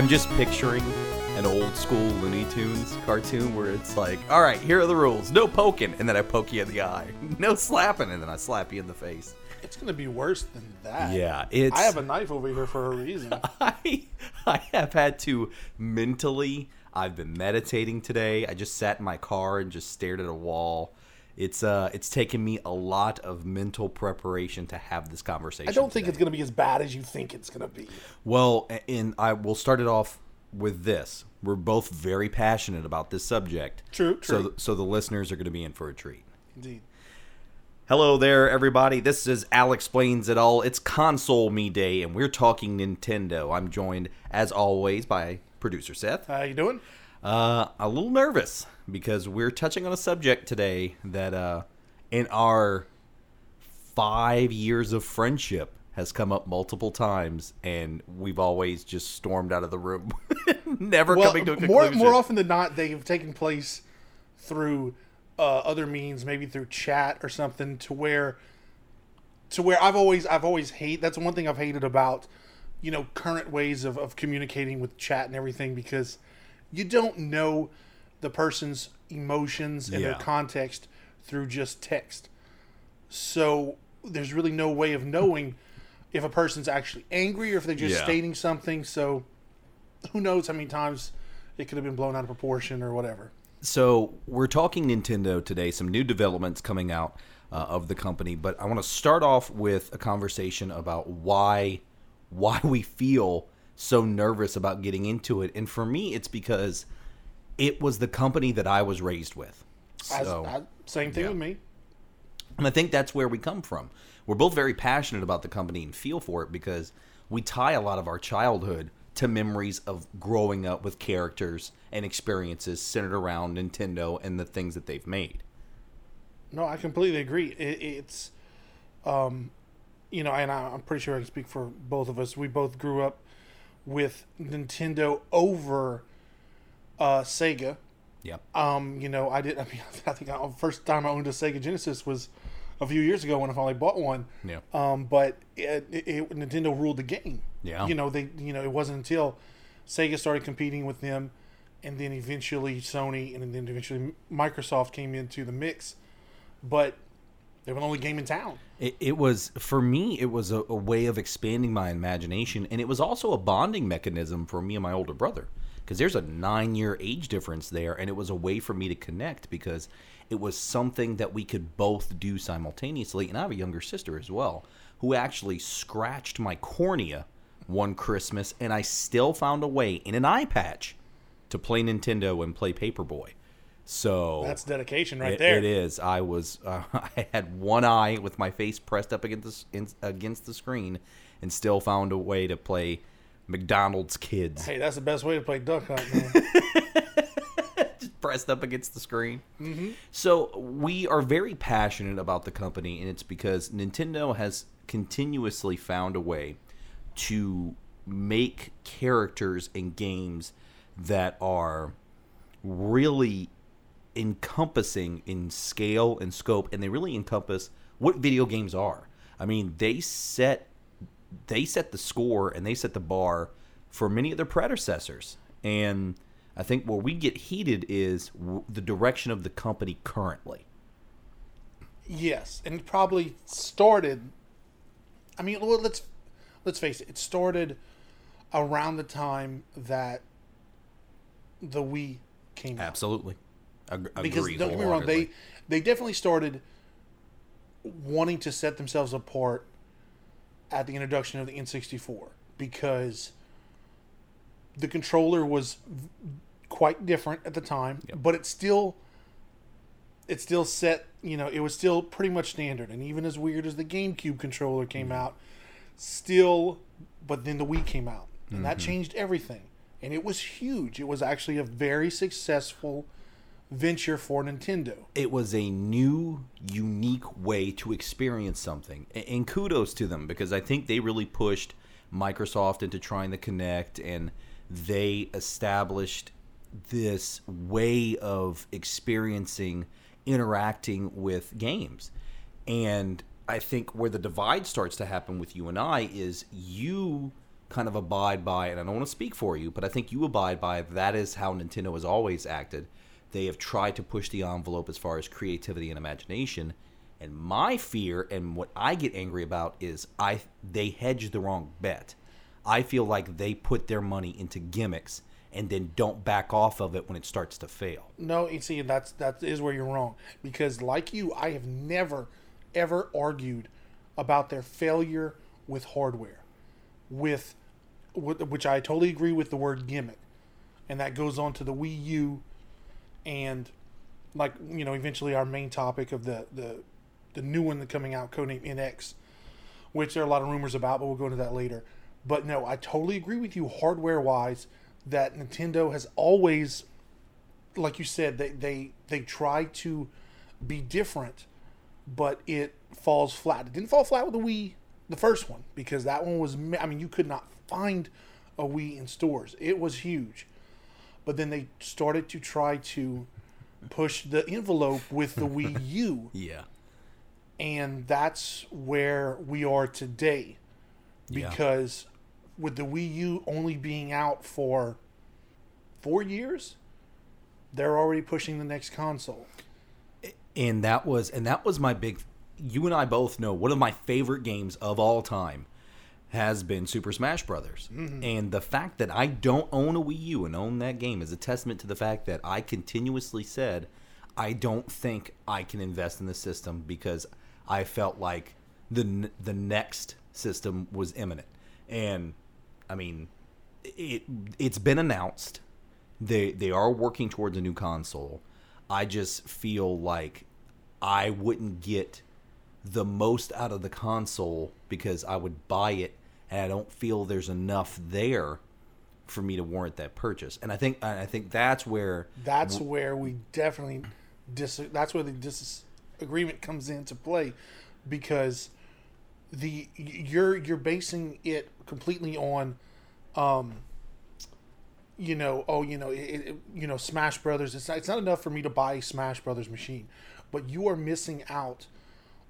I'm just picturing an old school Looney Tunes cartoon where it's like, all right, here are the rules. No poking, and then I poke you in the eye. No slapping, and then I slap you in the face. It's gonna be worse than that. Yeah, it's. I have a knife over here for a reason. I, I have had to mentally. I've been meditating today. I just sat in my car and just stared at a wall. It's uh, it's taken me a lot of mental preparation to have this conversation. I don't think today. it's gonna be as bad as you think it's gonna be. Well, and I will start it off with this. We're both very passionate about this subject. True, So, true. so the listeners are going to be in for a treat. Indeed. Hello there, everybody. This is Al Explains It All. It's Console Me Day, and we're talking Nintendo. I'm joined, as always, by producer Seth. How you doing? Uh, a little nervous because we're touching on a subject today that, uh, in our five years of friendship, has come up multiple times, and we've always just stormed out of the room, never Well, coming to a more more often than not, they have taken place through uh, other means, maybe through chat or something, to where to where I've always I've always hate. That's one thing I've hated about you know current ways of, of communicating with chat and everything because you don't know the person's emotions and their context through just text. So there's really no way of knowing if a person's actually angry or if they're just Yeah. stating something. So who knows how many times it could have been blown out of proportion or whatever. So we're talking Nintendo today. Some new developments coming out uh, of the company, but I want to start off with a conversation about why why we feel so nervous about getting into it. And for me, it's because it was the company that I was raised with. So, I- same thing yeah. with me. and I think that's where we come from. We're both very passionate about the company and feel for it because we tie a lot of our childhood to memories of growing up with characters and experiences centered around Nintendo and the things that they've made. No, I completely agree. It, it's, um, you know, and I, I'm pretty sure I can speak for both of us. We both grew up with Nintendo over uh, Sega. Yep. Um, you know, I did. I mean, I think the first time I owned a Sega Genesis was a few years ago when I finally bought one. Yeah. Um, but it, it, it- Nintendo ruled the game. Yeah. You know, they. You know, it wasn't until Sega started competing with them, and then eventually Sony, and then eventually Microsoft came into the mix. But they were the only game in town. It, it was for me. It was a, a way of expanding my imagination, and it was also a bonding mechanism for me and my older brother. Because there's a nine-year age difference there, and it was a way for me to connect because it was something that we could both do simultaneously. And I have a younger sister as well, who actually scratched my cornea one Christmas, and I still found a way in an eye patch to play Nintendo and play Paperboy. So That's dedication right it, there. It is. I was. Uh, I had one eye with my face pressed up against the, in, against the screen, and still found a way to play McDonald's Kids Hey, that's the best way to play Duck Hunt, man. just pressed up against the screen. Mm-hmm. So we are very passionate about the company, and it's because Nintendo has continuously found a way to make characters and games that are really encompassing in scale and scope and they really encompass what video games are i mean they set they set the score and they set the bar for many of their predecessors and i think where we get heated is w- the direction of the company currently Yes, and it probably started. I mean, well, let's let's face it. It started around the time that the Wii came out. absolutely Ag- Because agree don't get me wrong, they they definitely started wanting to set themselves apart at the introduction of the N64 because the controller was v- quite different at the time, but it still it still set, you know, it was still pretty much standard. And even as weird as the GameCube controller came mm-hmm. out, still but then the Wii came out. And that mm-hmm. changed everything. And it was huge. It was actually a very successful venture for Nintendo. it was a new, unique way to experience something. And kudos to them because I think they really pushed Microsoft into trying to connect and they established this way of experiencing interacting with games. And I think where the divide starts to happen with you and I is you kind of abide by, and I don't want to speak for you, but I think you abide by that is how Nintendo has always acted. They have tried to push the envelope as far as creativity and imagination. And my fear and what I get angry about is I they hedge the wrong bet. I feel like they put their money into gimmicks and then don't back off of it when it starts to fail. No, you see, that's that is where you're wrong. Because like you, I have never, ever argued about their failure with hardware, with, which I totally agree with the word gimmick, and that goes on to the Wii U, and like you know, eventually our main topic of the the the new one coming out, codename NX, which there are a lot of rumors about, but we'll go into that later. But no, I totally agree with you hardware wise that Nintendo has always, like you said, they they they try to be different, but it falls flat. It didn't fall flat with the Wii, the first one, because that one was. I mean, you could not find a Wii in stores. It was huge, but then they started to try to push the envelope with the Wii U. Yeah. And that's where we are today. Because yeah. with the Wii U only being out for four years, they're already pushing the next console. And that was and that was my big you and I both know one of my favorite games of all time has been Super Smash Brothers. Mm-hmm. And the fact that I don't own a Wii U and own that game is a testament to the fact that I continuously said I don't think I can invest in the system because I felt like the the next system was imminent. And I mean, it it's been announced. They they are working towards a new console. I just feel like I wouldn't get the most out of the console because I would buy it and I don't feel there's enough there for me to warrant that purchase. And I think I think that's where that's w- where we definitely dis that's where the disagreement comes into play because the you're you're basing it completely on um you know oh you know it, it, you know smash brothers it's not, it's not enough for me to buy a smash brothers machine but you are missing out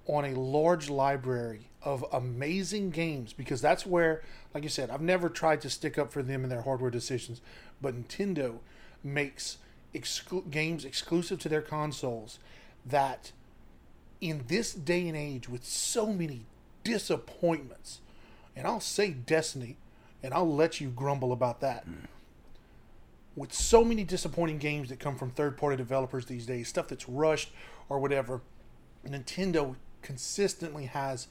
on a large library of amazing games because that's where like you said i've never tried to stick up for them in their hardware decisions but nintendo makes exclu- games exclusive to their consoles that in this day and age with so many disappointments, and I'll say Destiny, and I'll let you grumble about that. Mm. With so many disappointing games that come from third party developers these days, stuff that's rushed or whatever, Nintendo consistently has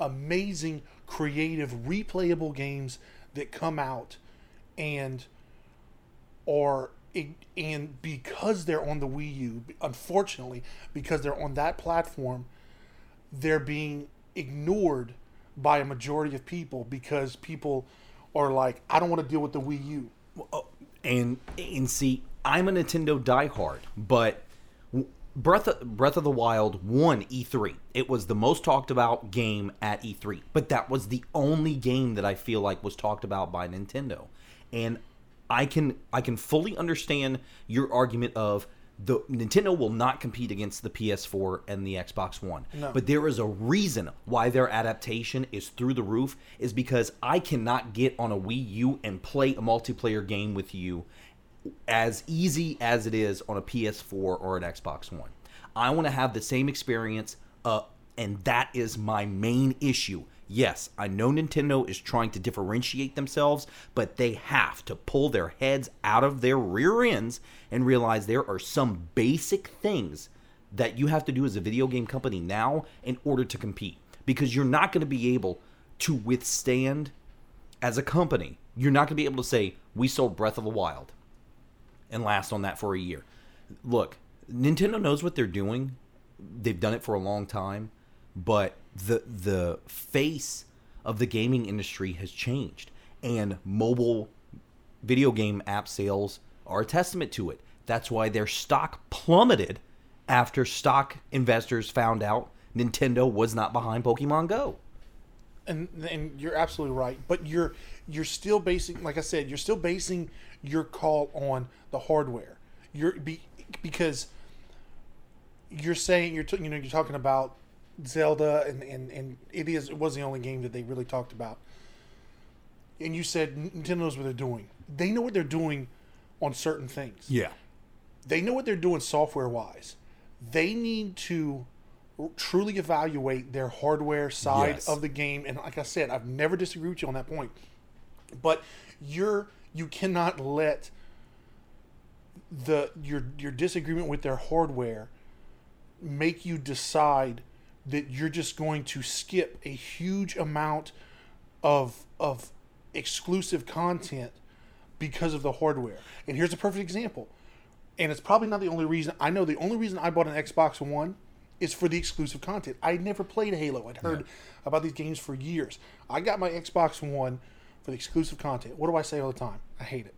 amazing, creative, replayable games that come out and are and because they're on the Wii U, unfortunately, because they're on that platform, they're being ignored by a majority of people because people are like, I don't want to deal with the Wii U. And and see, I'm a Nintendo diehard, but Breath of, Breath of the Wild won E3. It was the most talked about game at E3, but that was the only game that I feel like was talked about by Nintendo. And I can I can fully understand your argument of the Nintendo will not compete against the PS4 and the Xbox One. No. But there is a reason why their adaptation is through the roof is because I cannot get on a Wii U and play a multiplayer game with you as easy as it is on a PS4 or an Xbox One. I want to have the same experience uh, and that is my main issue. Yes, I know Nintendo is trying to differentiate themselves, but they have to pull their heads out of their rear ends and realize there are some basic things that you have to do as a video game company now in order to compete. Because you're not going to be able to withstand, as a company, you're not going to be able to say, we sold Breath of the Wild and last on that for a year. Look, Nintendo knows what they're doing, they've done it for a long time but the the face of the gaming industry has changed and mobile video game app sales are a testament to it. That's why their stock plummeted after stock investors found out Nintendo was not behind Pokemon Go. And and you're absolutely right, but you're you're still basing like I said, you're still basing your call on the hardware. You're be, because you're saying you're t- you know you're talking about Zelda, and, and, and it is it was the only game that they really talked about. and you said Nintendo knows what they're doing. They know what they're doing on certain things. Yeah. They know what they're doing software wise. They need to truly evaluate their hardware side Yes. of the game. And like I said, I've never disagreed with you on that point. But you're you cannot let the your your disagreement with their hardware make you decide that you're just going to skip a huge amount of of exclusive content because of the hardware. And here's a perfect example. And it's probably not the only reason. I know the only reason I bought an Xbox One is for the exclusive content. I never played Halo. I'd heard about these games for years. I got my Xbox One exclusive content. What do I say all the time? I hate it.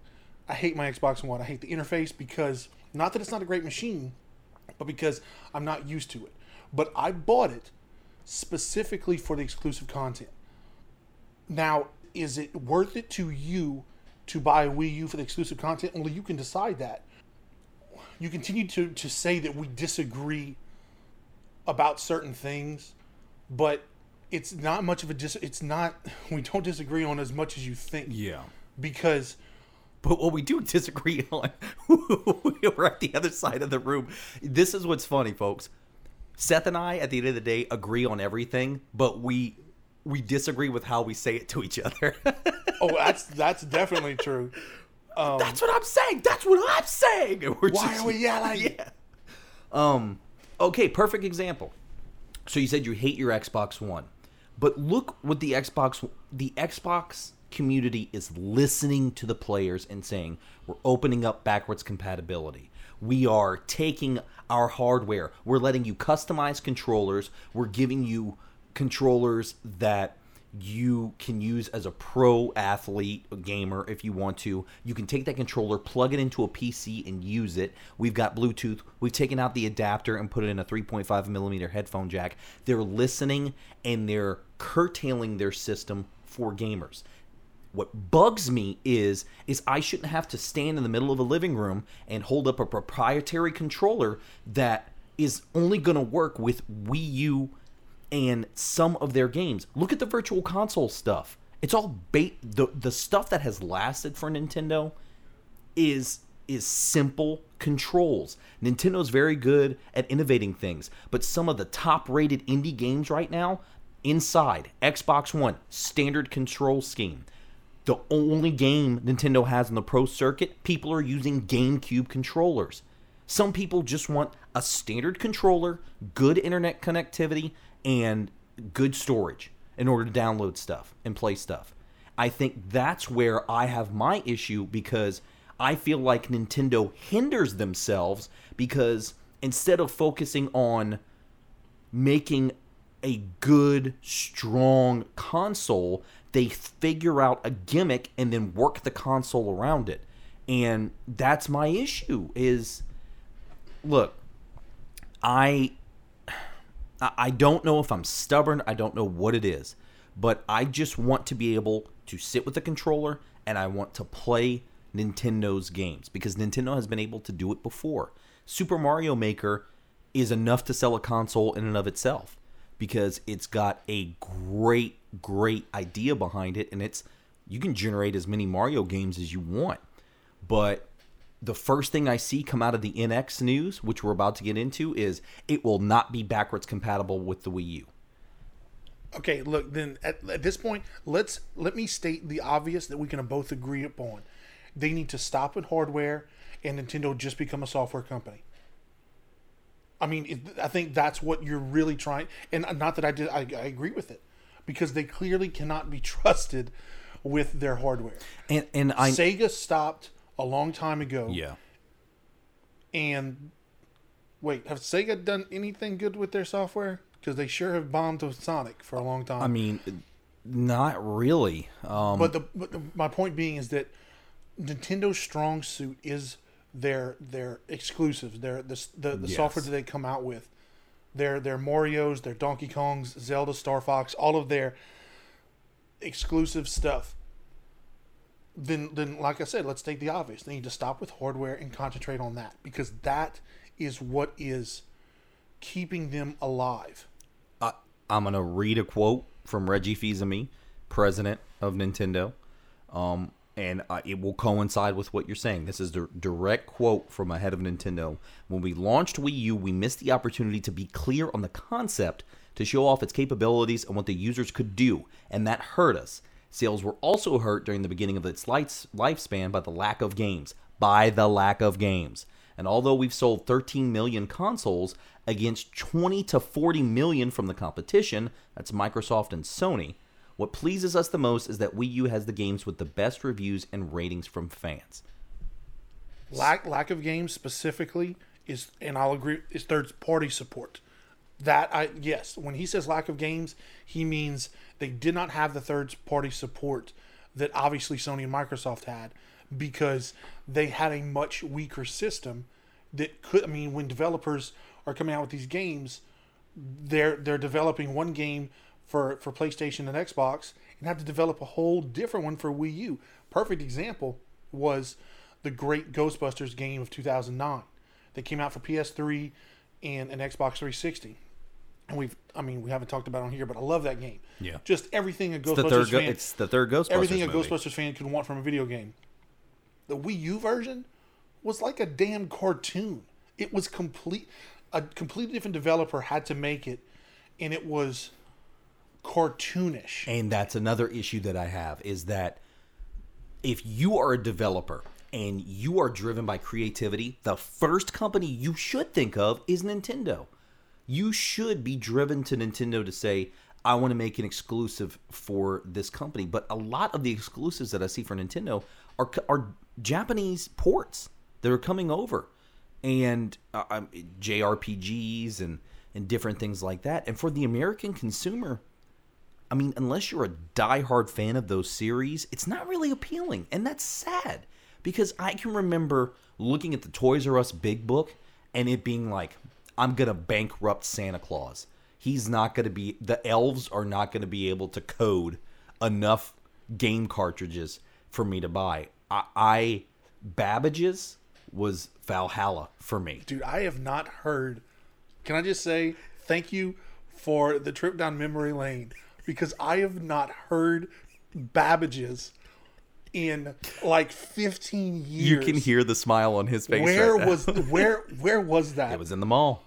I hate my Xbox One. I hate the interface because not that it's not a great machine, but because I'm not used to it. But I bought it specifically for the exclusive content. Now, is it worth it to you to buy a Wii U for the exclusive content? Only you can decide that. You continue to, to say that we disagree about certain things, but it's not much of a dis. It's not. We don't disagree on as much as you think. Yeah. Because But what we do disagree on, we're at the other side of the room. This is what's funny, folks. Seth and I, at the end of the day, agree on everything, but we we disagree with how we say it to each other. oh, that's that's definitely true. That's what I'm saying. That's what I'm saying. And we're Why just- are we yelling? Yeah. Um. Okay. Perfect example. So you said you hate your Xbox One, but look what the Xbox the Xbox community is listening to the players and saying we're opening up backwards compatibility. We are taking our hardware. We're letting you customize controllers. We're giving you controllers that you can use as a pro athlete gamer if you want to. You can take that controller plug it into a pc and use it. We've got bluetooth. We've taken out the adapter and put it in a 3.5 millimeter headphone jack. They're listening and they're curtailing their system for gamers. What bugs me is is I shouldn't have to stand in the middle of a living room and hold up a proprietary controller that is only going to work with Wii U and some of their games. Look at the virtual console stuff. It's all bait the the stuff that has lasted for Nintendo is is simple controls. Nintendo's very good at innovating things, but some of the top-rated indie games right now inside Xbox One standard control scheme. The only game Nintendo has in the pro circuit, people are using GameCube controllers. Some people just want a standard controller, good internet connectivity, and good storage in order to download stuff and play stuff. I think that's where I have my issue because I feel like Nintendo hinders themselves because instead of focusing on making a good, strong console, they figure out a gimmick and then work the console around it. And that's my issue is look, I I- don't know if I'm stubborn, I don't know what it is, but I just want to be able to sit with the controller and I want to play Nintendo's games because Nintendo has been able to do it before. Super Mario Maker is enough to sell a console in and of itself because it's got a great great idea behind it and it's you can generate as many Mario games as you want. But the first thing I see come out of the NX news, which we're about to get into, is it will not be backwards compatible with the Wii U. Okay, look, then at, at this point, let's let me state the obvious that we can both agree upon. They need to stop with hardware and Nintendo just become a software company. I mean, it, I think that's what you're really trying, and not that I did. I, I agree with it because they clearly cannot be trusted with their hardware. And and I Sega stopped a long time ago. yeah. And wait, have Sega done anything good with their software? Because they sure have bombed with Sonic for a long time. I mean, not really. Um, But the, but the my point being is that Nintendo's strong suit is their their exclusives, their the the, the Yes. software that they come out with, their their Mario's, their Donkey Kongs, Zelda, Star Fox, all of their exclusive stuff. Then then like I said, let's take the obvious. They need to stop with hardware and concentrate on that because that is what is keeping them alive. I'm gonna read a quote from Reggie Fils-Aimé, president of Nintendo. Um, and uh, it will coincide with what you're saying. This is the direct quote from a head of Nintendo. When we launched Wii U, we missed the opportunity to be clear on the concept, to show off its capabilities and what the users could do, and that hurt us. Sales were also hurt during the beginning of its lifespan by the lack of games. By the lack of games. And although we've sold 13 million consoles against 20 to 40 million from the competition, that's Microsoft and Sony, what pleases us the most is that Wii U has the games with the best reviews and ratings from fans. lack lack of games specifically is and I'll agree is third party support. That I yes, when he says lack of games, he means they did not have the third party support that obviously Sony and Microsoft had because they had a much weaker system that could I mean when developers are coming out with these games, they're they're developing one game for for PlayStation and Xbox and have to develop a whole different one for Wii U. Perfect example was the great Ghostbusters game of 2009 that came out for PS3 and an Xbox 360. And we've I mean we haven't talked about it on here, but I love that game. Yeah. Just everything a The Ghostbusters third, go- fan it's the third Ghostbusters everything a movie. Ghostbusters fan could want from a video game. The Wii U version was like a damn cartoon. It was complete. A completely different developer had to make it, and it was cartoonish. And that's another issue that I have is that if you are a developer and you are driven by creativity, the first company you should think of is Nintendo. You should be driven to Nintendo to say, I want to make an exclusive for this company. But a lot of the exclusives that I see for Nintendo are, are Japanese ports that are coming over and uh, um, JRPGs and, and different things like that. And for the American consumer, I mean, unless you're a diehard fan of those series, it's not really appealing. And that's sad because I can remember looking at the Toys R Us big book and it being like, I'm to bankrupt Santa Claus. He's not to be, the elves are not to be able to code enough game cartridges for me to buy. I, I Babbage's was Valhalla for me. Dude, I have not heard. Can I just say thank you for the trip down memory lane because I have not heard Babbage's in like 15 years. You can hear the smile on his face. where right was where where was that? it was in the mall.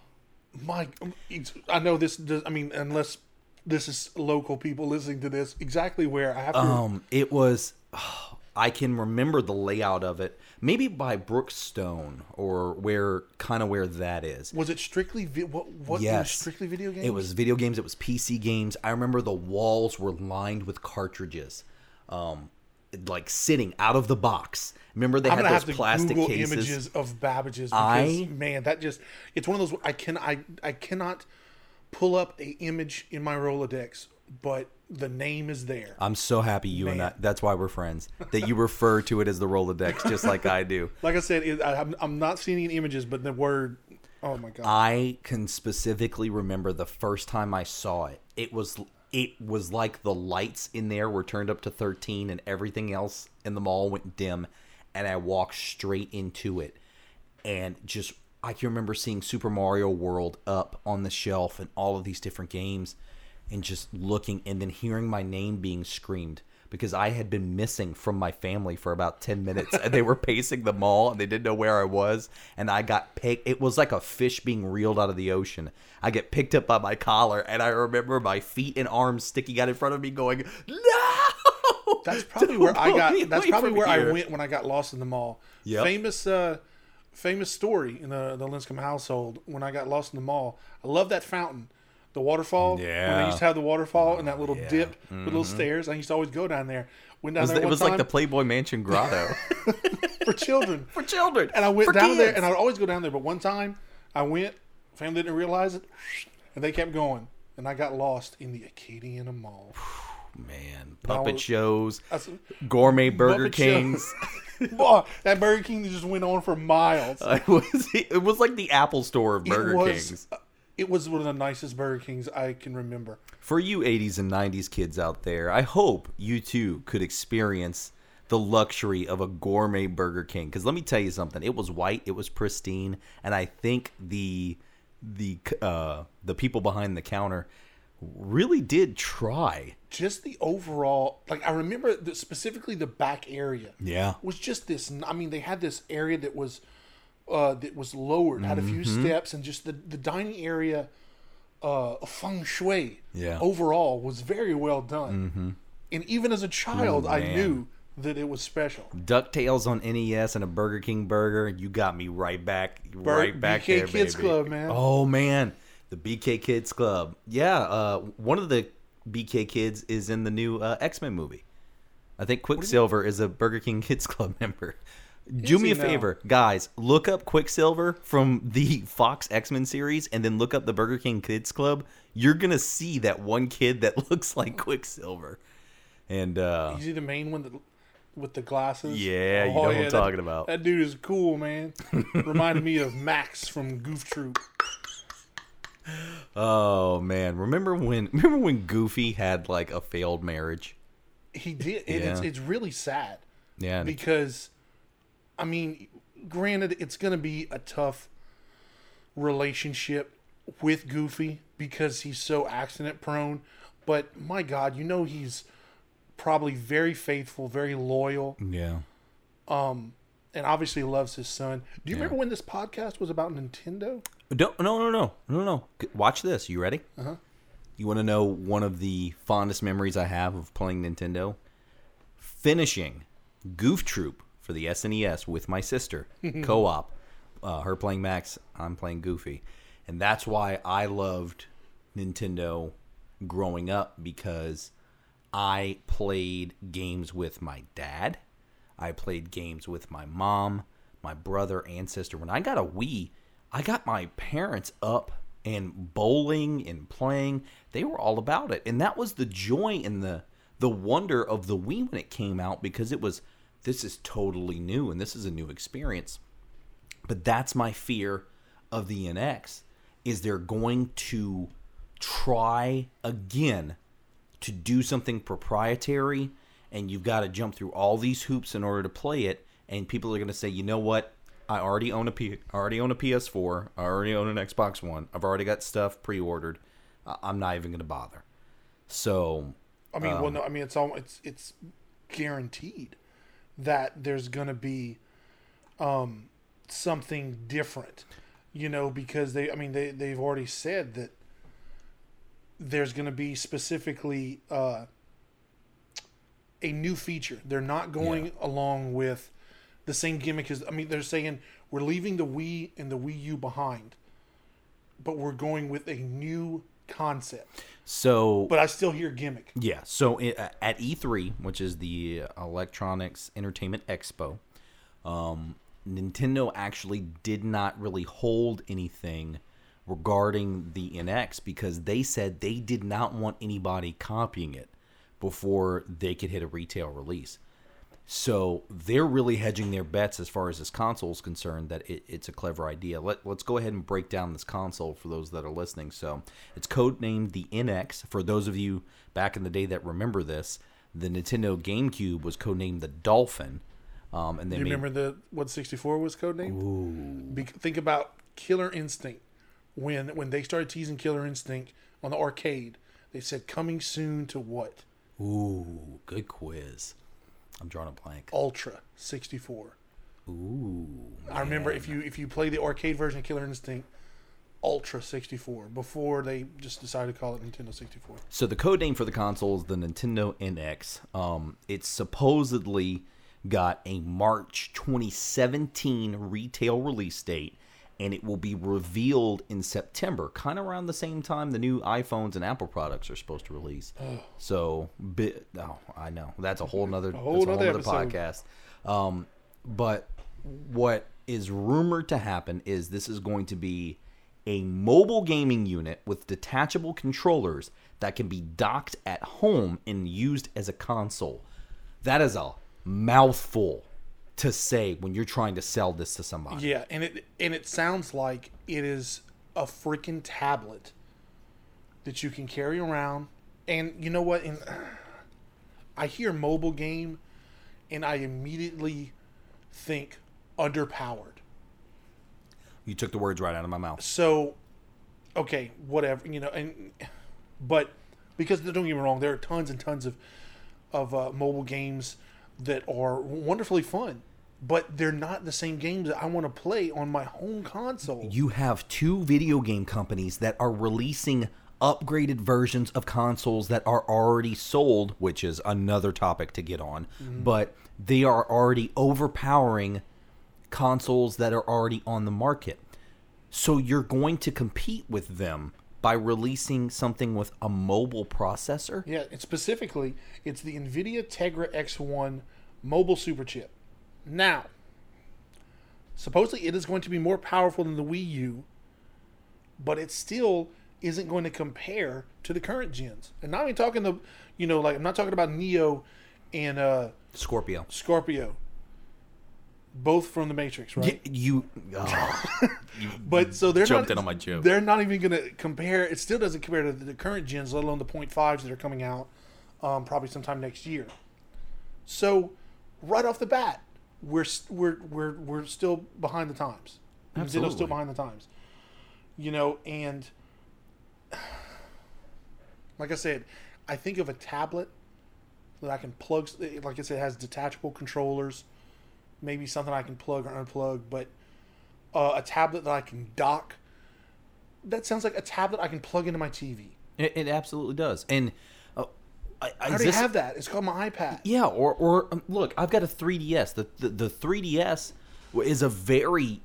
My, it's- I know this. Does, I mean, unless this is local people listening to this, exactly where I have to. Um, it was. I can remember the layout of it. Maybe by Brookstone or where, kind of where that is. was it strictly vi- what? What? Yes, strictly video games. It was video games. It was PC games. I remember the walls were lined with cartridges, um, like sitting out of the box. Remember they I'm had those plastic Google cases. images of Babbage's because I- man, that just it's one of those I can I I cannot pull up a image in my Rolodex, but the name is there. I'm so happy you and I, that's why we're friends. That you refer to it as the Rolodex, just like I do. Like I said, it, I, I'm I'm not seeing any images, but the word. Oh my god! I can specifically remember the first time I saw it. It was it was like the lights in there were turned up to 13 and everything else in the mall went dim and I walked straight into it. And just I can remember seeing Super Mario World up on the shelf and all of these different games and just looking and then hearing my name being screamed because I had been missing from my family for about 10 minutes and they were pacing the mall and they didn't know where I was and I got picked it was like a fish being reeled out of the ocean. I get picked up by my collar and I remember my feet and arms sticking out in front of me going, "No!" That's probably where I got. That's probably where I went when I got lost in the mall. Yep. Famous, uh, famous story in the the Linscomb household when I got lost in the mall. I love that fountain, the waterfall. when Yeah. they used to have the waterfall and that little yeah. Mm-hmm. dip with little stairs. I used to always go down there. Went down It was, there it was time like the Playboy Mansion grotto for children. for children. And I went for down there, and I would always go down there. But one time, I went, family didn't realize it, and they kept going, and I got lost in the Acadiana Mall. man, puppet was- shows, said, gourmet Burger Kings. Boy, that Burger King just went on for miles. it was it was like the Apple Store of Burger Kings. It was one of the nicest Burger Kings I can remember. For you 80s and 90s kids out there, I hope you too could experience the luxury of a gourmet Burger King. Because let me tell you something, it was white, it was pristine, and I think the the uh, the people behind the counter really did try. Just the overall, like I remember the, specifically the back area. Yeah. was just this. I mean, they had this area that was uh, that was lowered, had a few Mm-hmm. steps, and just the the dining area, uh, feng shui. Yeah. overall was very well done. Mm-hmm. And even as a child, I knew that it was special. DuckTales on NES and a Burger King burger. You got me right back, Bur- right back BK there, Kids baby. Club, man. Oh man, the BK Kids Club. Yeah, uh, one of the BK Kids is in the new uh, X Men movie. I think Quicksilver is a Burger King Kids Club member. Do me a now? favor, guys. Look up Quicksilver from the Fox X Men series, and then look up the Burger King Kids Club. You're gonna see that one kid that looks like Quicksilver, and uh, Is he the main one that, with the glasses? Yeah, you know what I'm that- talking about. That dude is cool, man. Reminded me of Max from Goof Troop. Oh man, remember when remember when Goofy had like a failed marriage? He did, and it's Yeah. it's really sad Yeah, because, I mean, granted, it's going to be a tough relationship with Goofy because he's so accident prone. But my God, you know he's probably very faithful, very loyal, yeah. Um, and obviously loves his son. Do you remember when this podcast was about Nintendo? Don't no no no no no. Watch this. You ready? Uh-huh. You want to know one of the fondest memories I have of playing Nintendo? Finishing Goof Troop for the SNES with my sister, co-op. Uh, her playing Max, I'm playing Goofy, and that's why I loved Nintendo growing up because I played games with my dad. I played games with my mom, my brother, and sister. When I got a Wii, I got my parents up and bowling and playing. They were all about it. And that was the joy and the the wonder of the Wii when it came out because it was this is totally new and this is a new experience. But that's my fear of the NX is they're going to try again to do something proprietary and you've got to jump through all these hoops in order to play it and people are going to say, "You know what? I already own a P- I already own a PS4. I already own an Xbox One. I've already got stuff pre-ordered. I'm not even going to bother." So, I mean, Um, well, no, I mean it's all it's it's guaranteed that there's gonna be um, something different, you know, because they, I mean, they they've already said that there's gonna be specifically uh, a new feature. They're not going along with the same gimmick as. I mean, they're saying we're leaving the Wii and the Wii U behind, but we're going with a new concept. so But I still hear gimmick. Yeah. So i- at E3, which is the Electronics Entertainment Expo, um, Nintendo actually did not really hold anything regarding the NX because they said they did not want anybody copying it before they could hit a retail release. So they're really hedging their bets as far as this console is concerned. That it, it's a clever idea. Let Let's go ahead and break down this console for those that are listening. So it's codenamed the NX. For those of you back in the day that remember this, the Nintendo GameCube was codenamed the Dolphin. Um, and then Do you remember the what 64 was codenamed? Be- think about Killer Instinct. When when they started teasing Killer Instinct on the arcade, they said coming soon to what? Ooh, good quiz. I'm drawing a blank. Ultra 64. Ooh, I remember if you if you play the arcade version of Killer Instinct, Ultra 64 before they just decided to call it Nintendo 64. So the code name for the console is the Nintendo NX. Um, it's supposedly got a March 2017 retail release date, and it will be revealed in September, kind of around the same time the new iPhones and Apple products are supposed to release. So, bit, oh, I know that's a whole nother, whole that's a whole nother nother podcast. Um, but what is rumored to happen is this is going to be a mobile gaming unit with detachable controllers that can be docked at home and used as a console. That is a mouthful to say when you're trying to sell this to somebody. Yeah, and it and it sounds like it is a freaking tablet that you can carry around. And you know what? And I hear mobile game, and I immediately think underpowered. You took the words right out of my mouth. So, okay, whatever you know, and But because don't get me wrong, there are tons and tons of of uh, mobile games that are wonderfully fun, but they're not the same games that I want to play on my home console. You have two video game companies that are releasing upgraded versions of consoles that are already sold, which is another topic to get on, mm-hmm. but they are already overpowering consoles that are already on the market. So you're going to compete with them by releasing something with a mobile processor? Yeah, and specifically, it's the NVIDIA Tegra X1 mobile super chip. Now, supposedly it is going to be more powerful than the Wii U, but it still isn't going to compare to the current gens. And not even talking the, you know, like I'm not talking about Neo and uh, Scorpio. Scorpio, both from the Matrix, right? Y- You, oh, But so they're Jumped not, in on my joke. They're not even going to compare. It still doesn't compare to the current gens, let alone the point fives that are coming out um, probably sometime next year. So right off the bat, we're we're we're we're still behind the times. Nintendo's still behind the times. You know, and like I said, I think of a tablet that I can plug. Like I said, it has detachable controllers. Maybe something I can plug or unplug, but uh, a tablet that I can dock. That sounds like a tablet I can plug into my TV. it, it absolutely does. And uh, I, I already this- have that. It's called my iPad. Yeah, or or um, look, I've got a 3DS. The the, the 3DS is a very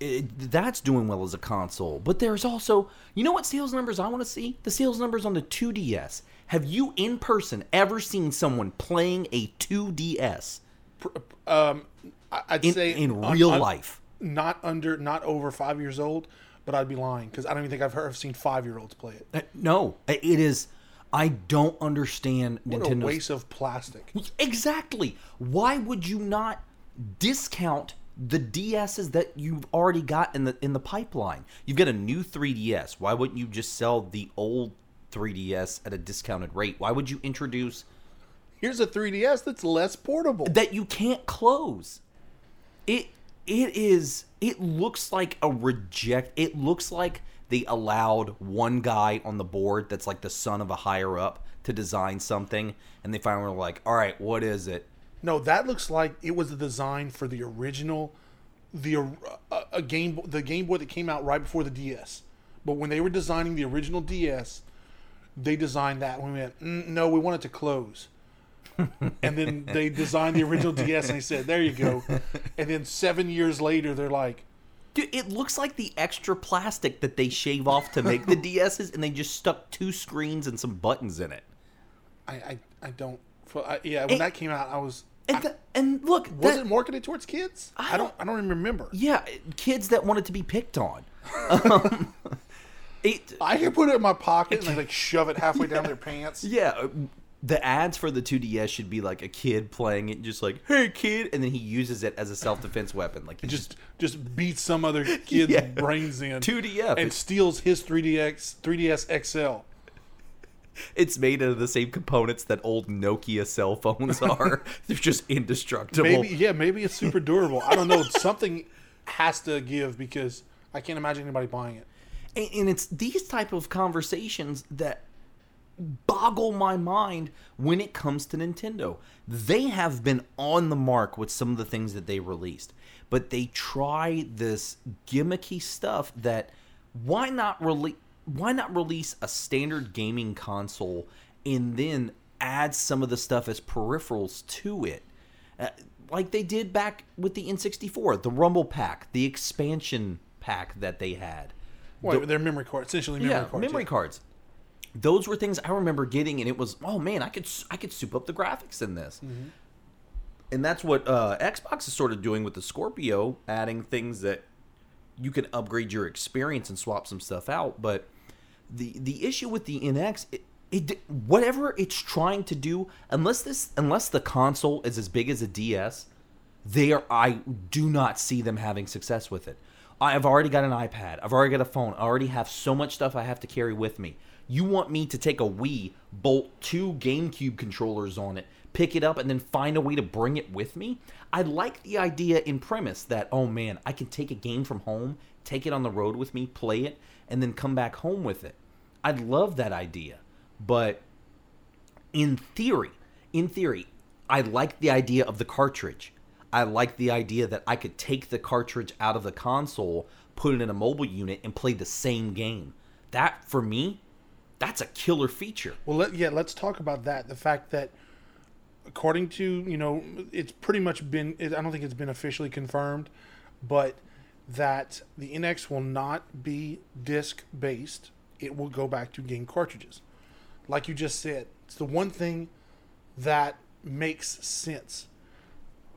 it, that's doing well as a console. But there's also, you know what sales numbers I want to see? The sales numbers on the 2DS. Have you in person ever seen someone playing a 2DS Um, I'd in, say in real un- life? not under, not over five years old. But I'd be lying because I don't even think I've heard, I've seen five year olds play it. Uh, No, it is. I don't understand What a Nintendo's waste of plastic. Exactly. Why would you not discount the DSs that you've already got in the in the pipeline? You've got a new 3DS. Why wouldn't you just sell the old 3DS at a discounted rate? Why would you introduce Here's a 3DS that's less portable. that you can't close? It it is it looks like a reject it looks like they allowed one guy on the board that's like the son of a higher up to design something and they finally were like, "All right, what is it?" No, that looks like it was the design for the original, the uh, a game the Game Boy that came out right before the DS. But when they were designing the original DS, they designed that. We went, mm, no, we want it to close. and then they designed the original DS, and they said, "There you go." And then seven years later, they're like, Dude, it looks like the extra plastic that they shave off to make the DSs, and they just stuck two screens and some buttons in it. "I, I, I don't." I, yeah, when It- that came out, I was. And, th- and look, Was that- it marketed towards kids? I don't. I don't even remember. yeah, kids that wanted to be picked on. Um, it, I can put it in my pocket and they like shove it halfway down their pants. yeah, the ads for the 2DS should be like a kid playing it, just like, "Hey, kid," and then he uses it as a self defense weapon. Like, he just just beats some other kid's Yeah. brains in 2DF. and steals his 3DX 3DS XL. it's made out of the same components that old Nokia cell phones are. They're just indestructible. Maybe yeah, maybe it's super durable. I don't know. Something has to give because I can't imagine anybody buying it. and, and it's these type of conversations that boggle my mind when it comes to Nintendo. They have been on the mark with some of the things that they released, but they try this gimmicky stuff that why not release why not release a standard gaming console and then add some of the stuff as peripherals to it? Uh, like they did back with the N64, the Rumble Pack, the expansion pack that they had. Well, they're memory cards, essentially memory yeah, cards. memory yeah. cards. Those were things I remember getting, and it was, oh man, I could I could soup up the graphics in this, Mm-hmm. and that's what uh, Xbox is sort of doing with the Scorpio, adding things that you can upgrade your experience and swap some stuff out. But the the issue with the NX, it, it whatever it's trying to do, unless this unless the console is as big as a DS, they are I do not see them having success with it. I've already got an iPad. I've already got a phone. I already have so much stuff I have to carry with me. You want me to take a Wii, bolt two GameCube controllers on it, pick it up, and then find a way to bring it with me? I like the idea in premise that, oh man, I can take a game from home, take it on the road with me, play it, and then come back home with it. I love that idea, but in theory, in theory, I like the idea of the cartridge. I like the idea that I could take the cartridge out of the console, put it in a mobile unit, and play the same game. That for me, that's a killer feature. Well, let, yeah, let's talk about that. The fact that, according to you know, it's pretty much been. I don't think it's been officially confirmed, but that the NX will not be disc based. It will go back to game cartridges. Like you just said, it's the one thing that makes sense.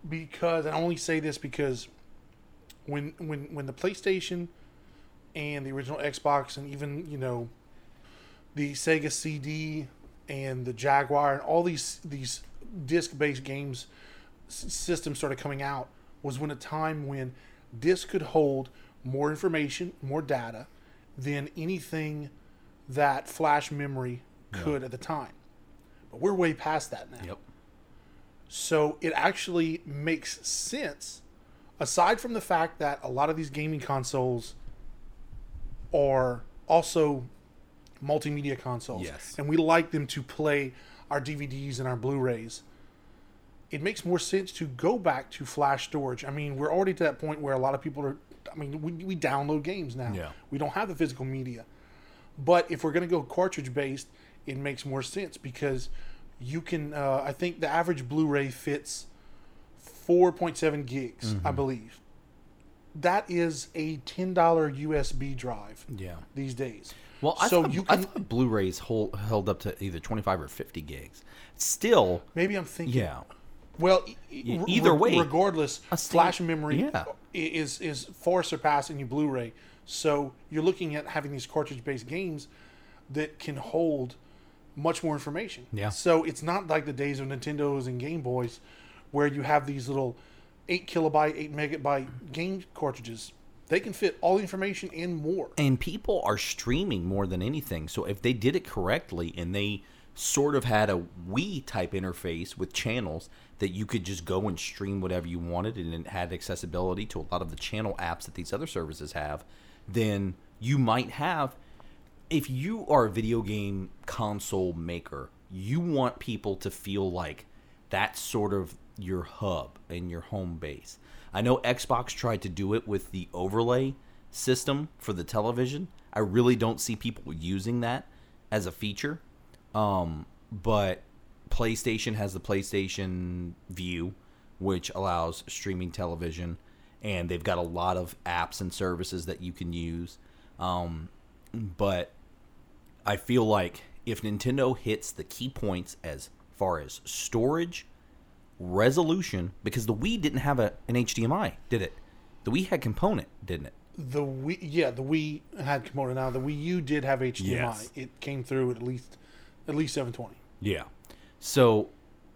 Because I only say this because when when when the PlayStation and the original Xbox and even you know the Sega CD and the Jaguar and all these these disc-based games s- systems started coming out was when a time when disc could hold more information, more data than anything that flash memory could at the time. But we're way past that now. Yep. So it actually makes sense, aside from the fact that a lot of these gaming consoles are also multimedia consoles. Yes. And we like them to play our DVDs and our Blu rays. It makes more sense to go back to flash storage. I mean, we're already to that point where a lot of people are. I mean, we, we download games now. Yeah. We don't have the physical media. But if we're going to go cartridge based, it makes more sense because you can. Uh, I think the average Blu-ray fits 4.7 gigs, I believe. That is a ten dollar USB drive Yeah. these days. Well, I so thought, you I thought Blu-rays hold, held up to either 25 or 50 gigs. Still, maybe I'm thinking. yeah. Well, e- either re- way, regardless, flash memory yeah. is is far surpassing your Blu-ray. So you're looking at having these cartridge-based games that can hold much more information. Yeah. So it's not like the days of Nintendos and Game Boys, where you have these little eight kilobyte, eight megabyte game cartridges. They can fit all the information and more. And people are streaming more than anything. So if they did it correctly and they sort of had a Wii type interface with channels that you could just go and stream whatever you wanted and it had accessibility to a lot of the channel apps that these other services have, then you might have if you are a video game console maker, you want people to feel like that's sort of your hub and your home base. I know Xbox tried to do it with the overlay system for the television. I really don't see people using that as a feature. Um, but PlayStation has the PlayStation Vue, which allows streaming television, and they've got a lot of apps and services that you can use. Um, but I feel like if Nintendo hits the key points as far as storage, resolution, because the Wii didn't have a, an HDMI, did it? The Wii had component, didn't it? The Wii, yeah, the Wii had component. Now the Wii U did have HDMI. Yes. It came through at least at least 720. Yeah. So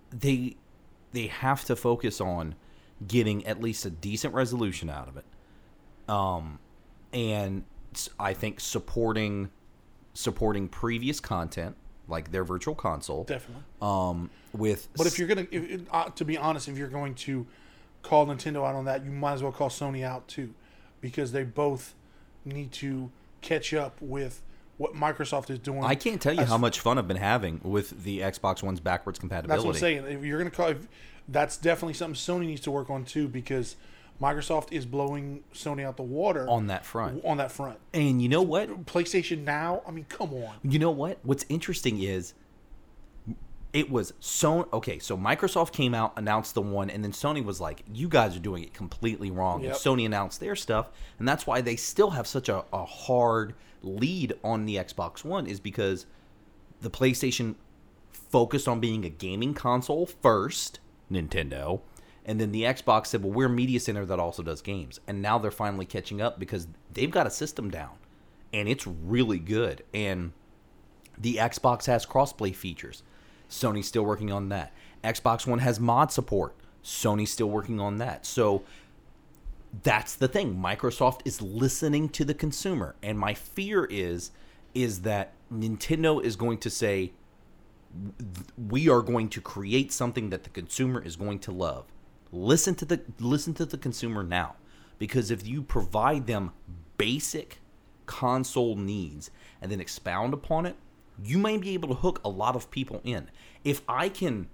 they they have to focus on getting at least a decent resolution out of it. Um and I think supporting supporting previous content like their virtual console Definitely. um with But if you're gonna, if, uh, to be honest, if you're going to call Nintendo out on that, you might as well call Sony out too, because they both need to catch up with what Microsoft is doing. I can't tell you as- how much fun I've been having with the Xbox One's backwards compatibility. That's what I'm saying. If you're gonna call, if, that's definitely something Sony needs to work on too, because Microsoft is blowing Sony out the water on that front. on that front. And you know what? PlayStation Now, I mean, come on. You know what? What's interesting is it was so okay. So Microsoft came out, announced the one, and then Sony was like, "You guys are doing it completely wrong." Yep. And Sony announced their stuff, and that's why they still have such a, a hard lead on the Xbox One is because the PlayStation focused on being a gaming console first, Nintendo, and then the Xbox said, "Well, we're a media center that also does games." And now they're finally catching up because they've got a system down, and it's really good. And the Xbox has crossplay features. Sony's still working on that. Xbox One has mod support. Sony's still working on that. So that's the thing. Microsoft is listening to the consumer, and my fear is is that Nintendo is going to say we are going to create something that the consumer is going to love. Listen to the listen to the consumer now because if you provide them basic console needs and then expound upon it, you may be able to hook a lot of people in. If I can,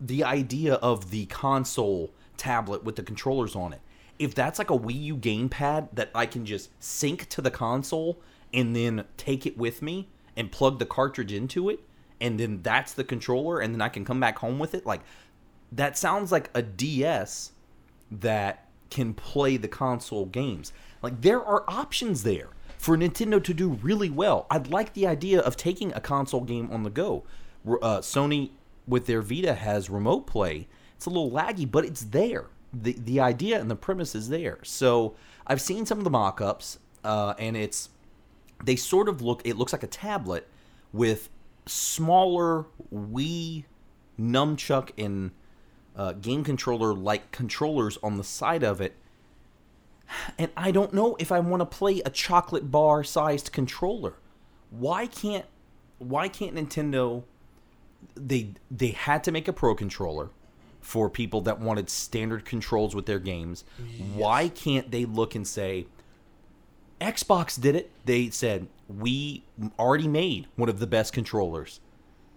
the idea of the console tablet with the controllers on it, if that's like a Wii U gamepad that I can just sync to the console and then take it with me and plug the cartridge into it, and then that's the controller, and then I can come back home with it, like that sounds like a DS that can play the console games. Like there are options there for Nintendo to do really well. I'd like the idea of taking a console game on the go. Uh, Sony with their Vita has remote play. It's a little laggy, but it's there. the The idea and the premise is there. So I've seen some of the mock-ups, uh, and it's they sort of look. It looks like a tablet with smaller Wii nunchuck and uh, game controller like controllers on the side of it. And I don't know if I want to play a chocolate bar sized controller. Why can't why can't Nintendo they they had to make a pro controller for people that wanted standard controls with their games. Yes. Why can't they look and say Xbox did it? They said we already made one of the best controllers.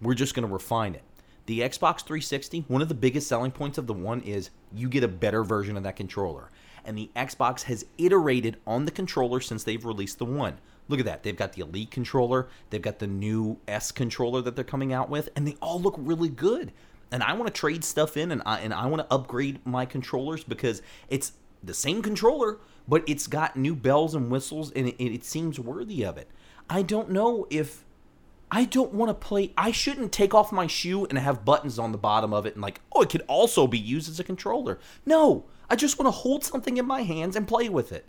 We're just going to refine it. The Xbox 360, one of the biggest selling points of the one is you get a better version of that controller. And the Xbox has iterated on the controller since they've released the one. Look at that. They've got the Elite controller, they've got the new S controller that they're coming out with, and they all look really good. And I want to trade stuff in and I and I want to upgrade my controllers because it's the same controller, but it's got new bells and whistles and it, it seems worthy of it. I don't know if I don't want to play. I shouldn't take off my shoe and have buttons on the bottom of it and like, oh, it could also be used as a controller. No, I just want to hold something in my hands and play with it.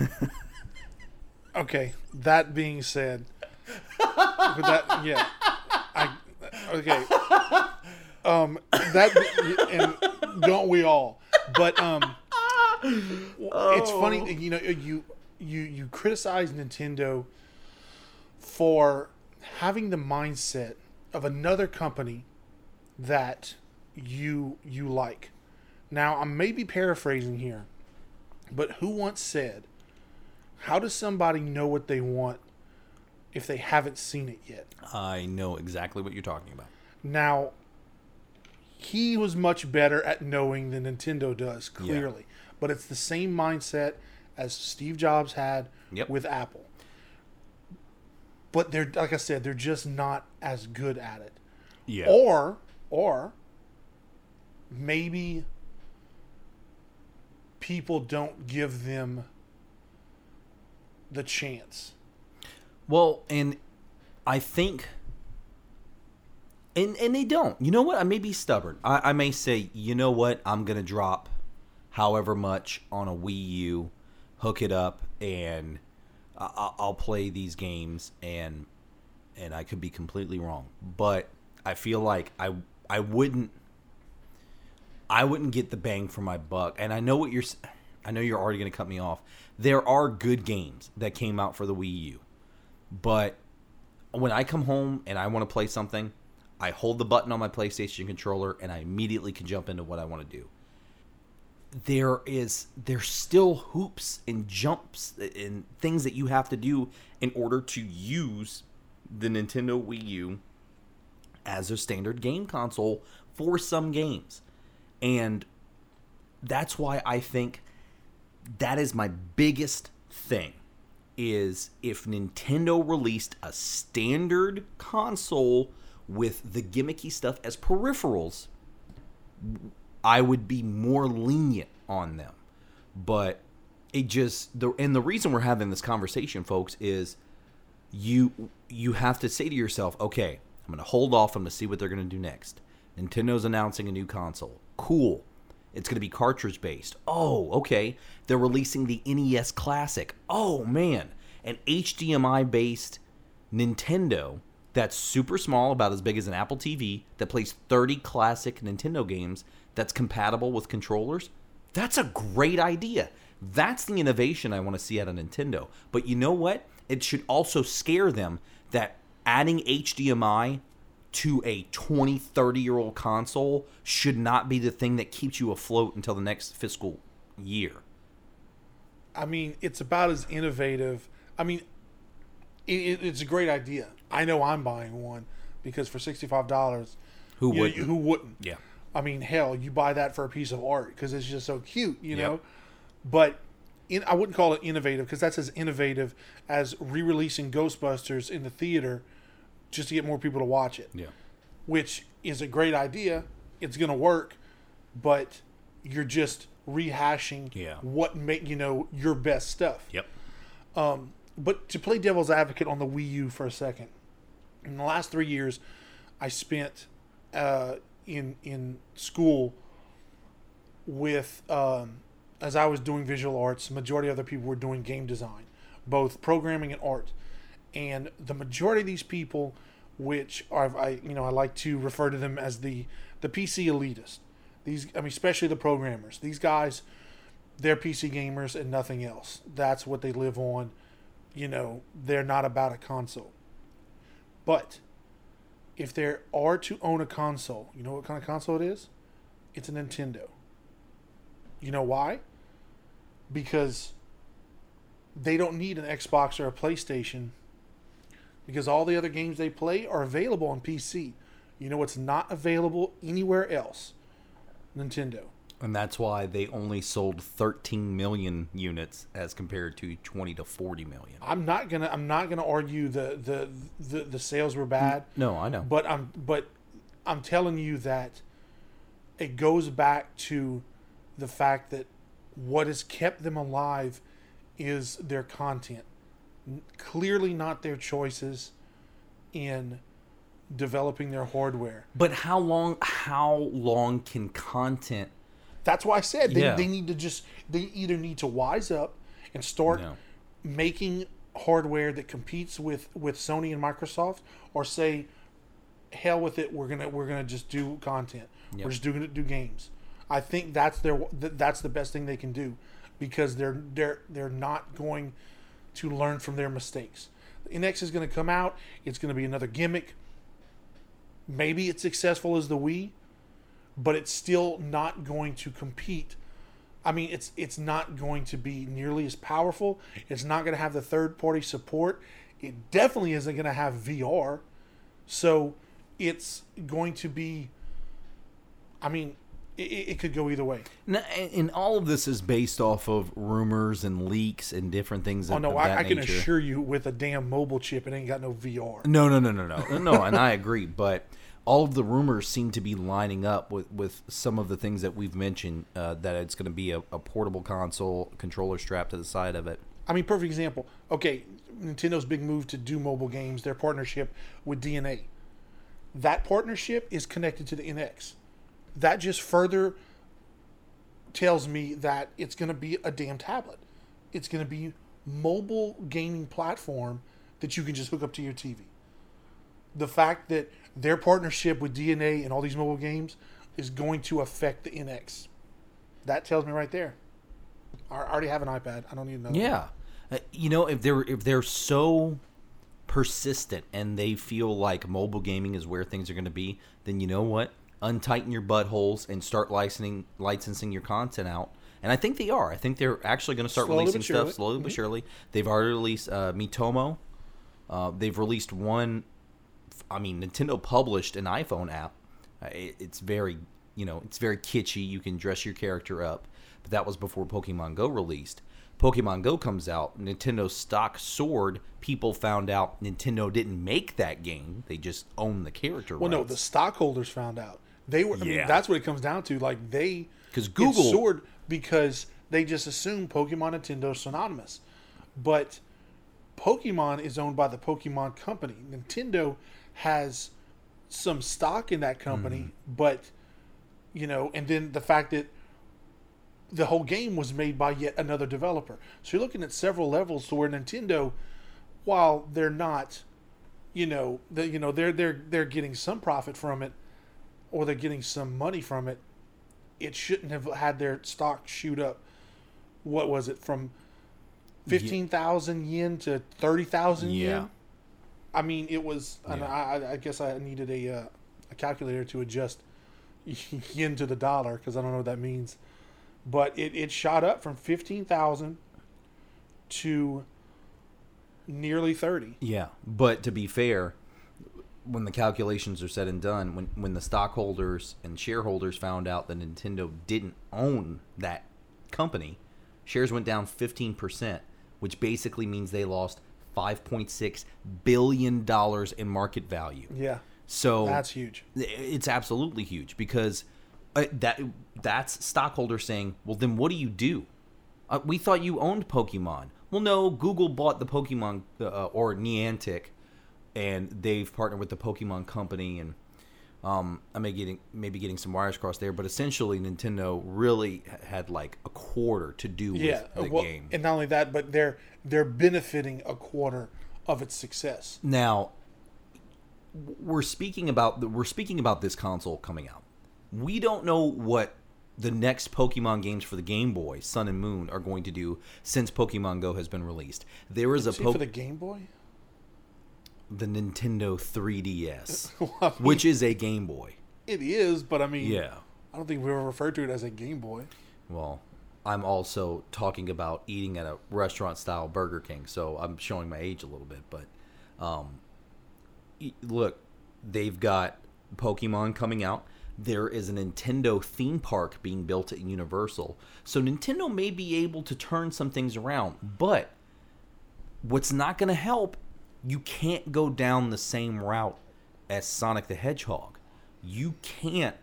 okay, that being said, that yeah, I okay. Um, that and don't we all? But um, oh. it's funny. You know, you you you criticize Nintendo for having the mindset of another company that you you like. Now, I may be paraphrasing here, but who once said, "How does somebody know what they want if they haven't seen it yet?" I know exactly what you're talking about. Now, he was much better at knowing than Nintendo does, clearly. Yeah. But it's the same mindset as Steve Jobs had yep. with Apple but they're like I said, they're just not as good at it. Yeah. Or or maybe people don't give them the chance. Well, and I think and and they don't. You know what? I may be stubborn. I, I may say, you know what? I'm gonna drop however much on a Wii U, hook it up, and I'll play these games and and I could be completely wrong, but I feel like I I wouldn't I wouldn't get the bang for my buck. And I know what you're I know you're already going to cut me off. There are good games that came out for the Wii U. But when I come home and I want to play something, I hold the button on my PlayStation controller and I immediately can jump into what I want to do there is there's still hoops and jumps and things that you have to do in order to use the Nintendo Wii U as a standard game console for some games. And that's why I think that is my biggest thing is if Nintendo released a standard console with the gimmicky stuff as peripherals I would be more lenient on them. But it just the and the reason we're having this conversation, folks, is you you have to say to yourself, okay, I'm going to hold off. I'm going to see what they're going to do next. Nintendo's announcing a new console. Cool. It's going to be cartridge based. Oh, okay. They're releasing the NES Classic. Oh, man. An HDMI based Nintendo that's super small, about as big as an Apple TV, that plays 30 classic Nintendo games that's compatible with controllers, that's a great idea. That's the innovation I want to see out of Nintendo. But you know what? It should also scare them that adding HDMI to a 20, 30 year old console should not be the thing that keeps you afloat until the next fiscal year. I mean, it's about as innovative. I mean, it, it, it's a great idea. I know I'm buying one because for sixty five dollars, Who you wouldn't? who wouldn't? Yeah. I mean, hell, you buy that for a piece of art because it's just so cute, you Yep. know. But in, I wouldn't call it innovative because that's as innovative as re-releasing Ghostbusters in the theater just to get more people to watch it, Yeah. which is a great idea. It's going to work, but you're just rehashing Yeah. what make you know your best stuff. Yep. Um, But to play devil's advocate on the Wii U for a second, in the last three years, I spent uh, in in school with um, as I was doing visual arts. Majority of other people were doing game design, both programming and art, and the majority of these people, which are I you know I like to refer to them as the the PC elitist. These I mean especially the programmers. These guys, they're PC gamers and nothing else. That's what they live on you know, they're not about a console. But if they are to own a console, you know what kind of console it is? It's a Nintendo. You know why? Because they don't need an Xbox or a PlayStation because all the other games they play are available on PC. You know what's not available anywhere else? Nintendo. And that's why they only sold 13 million units as compared to 20 to 40 million. I'm not gonna I'm not gonna argue the the the, the sales were bad. No, I know. But I'm but I'm telling you that it goes back to the fact that what has kept them alive is their content. Clearly not their choices in developing their hardware. But how long how long can content That's why I said they, Yeah. they need to just they either need to wise up and start No. making hardware that competes with with Sony and Microsoft or say hell with it we're gonna we're gonna just do content Yep. we're just doing do games I think that's their th- that's the best thing they can do because they're they're they're not going to learn from their mistakes the NX is going to come out it's going to be another gimmick maybe it's successful as the Wii but it's still not going to compete I mean, it's it's not going to be nearly as powerful. It's not going to have the third party support. It definitely isn't going to have VR. So it's going to be. I mean, it, it could go either way. N- and all of this is based off of rumors and leaks and different things Oh of, no, of I, I can nature. assure you, with a damn mobile chip, it ain't got no VR. No, no, no, no, no, no, and I agree. But all of the rumors seem to be lining up with, with some of the things that we've mentioned. Uh, that it's going to be a, a portable console, controller strapped to the side of it. I mean, perfect example. Okay, Nintendo's big move to do mobile games, their partnership with DeNA. That partnership is connected to the NX. That just further tells me that it's going to be a damn tablet. It's going to be mobile gaming platform that you can just hook up to your TV. The fact that their partnership with DeNA and all these mobile games is going to affect the NX. That tells me right there. I already have an iPad. I don't need another. Yeah, Uh, you know, if they're if they're so persistent and they feel like mobile gaming is where things are going to be, then you know what? Untighten your buttholes and start licensing licensing your content out. And I think they are. I think they're actually going to start Slowly releasing stuff slowly but surely. They've already released uh, Miitomo. Uh, they've released one. I mean, Nintendo published an iPhone app. Uh, it's very, you know, it's very kitschy. You can dress your character up, but that was before Pokemon Go released. Pokemon Go comes out, Nintendo's stock soared. People found out Nintendo didn't make that game; they just own the character. Well, no, the stockholders found out. They were. I mean, Yeah. that's what it comes down to. Like they, because Google- soared because they just assumed Pokemon Nintendo synonymous, but Pokemon is owned by the Pokemon Company. Nintendo has some stock in that company, hmm. but you know, and then the fact that the whole game was made by yet another developer. So you're looking at several levels to where Nintendo, while they're not, you know, the, you know they're they're they're getting some profit from it, or they're getting some money from it. It shouldn't have had their stock shoot up. What was it from fifteen thousand yen to thirty thousand Yeah. yen? I mean, it was. Yeah. I, I- guess I needed a uh, a calculator to adjust yen to the dollar because I don't know what that means. But it, it shot up from fifteen thousand to nearly 30. Yeah, but to be fair, when the calculations are said and done, when when the stockholders and shareholders found out that Nintendo didn't own that company, shares went down 15%, which basically means they lost 5.6 billion dollars in market value. Yeah. So That's huge. it's absolutely huge because uh, that that's stockholders saying, "Well, then what do you do? Uh, we thought you owned Pokemon." Well, no, Google bought the Pokemon uh, or Niantic, and they've partnered with the Pokemon company, and um, I may getting maybe getting some wires crossed there, but essentially Nintendo really had like a quarter to do Yeah. with the well, game. And not only that, but they're they're benefiting a quarter of its success. Now, we're speaking about the, we're speaking about this console coming out. We don't know what the next Pokemon games for the Game Boy, Sun and Moon, are going to do since Pokemon Go has been released. There is a po- for the Game Boy? The Nintendo 3DS, Well, I mean, which is a Game Boy. it is, but I mean, Yeah. I don't think we ever referred to it as a Game Boy. Well, I'm also talking about eating at a restaurant style Burger King, so I'm showing my age a little bit. But um, look, they've got Pokemon coming out. There is a Nintendo theme park being built at Universal, so Nintendo may be able to turn some things around. But what's not going to help, you can't go down the same route as Sonic the Hedgehog. You can't.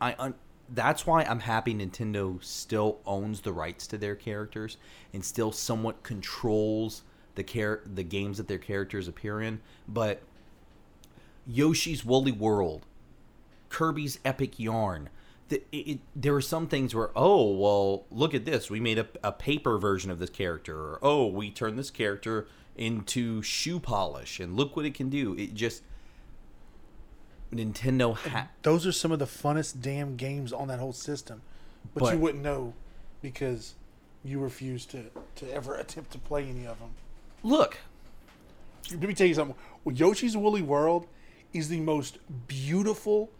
I un- that's why I'm happy Nintendo still owns the rights to their characters and still somewhat controls the char- the games that their characters appear in. But Yoshi's Woolly World, Kirby's Epic Yarn. The, it, it, there are some things where, oh, well, look at this. We made a, a paper version of this character. Or, oh, we turned this character into shoe polish, and look what it can do. It just. Nintendo ha- Those are some of the funnest damn games on that whole system, but, But- you wouldn't know because you refuse to to ever attempt to play any of them. look. Let me tell you something. Yoshi's Woolly World is the most beautiful,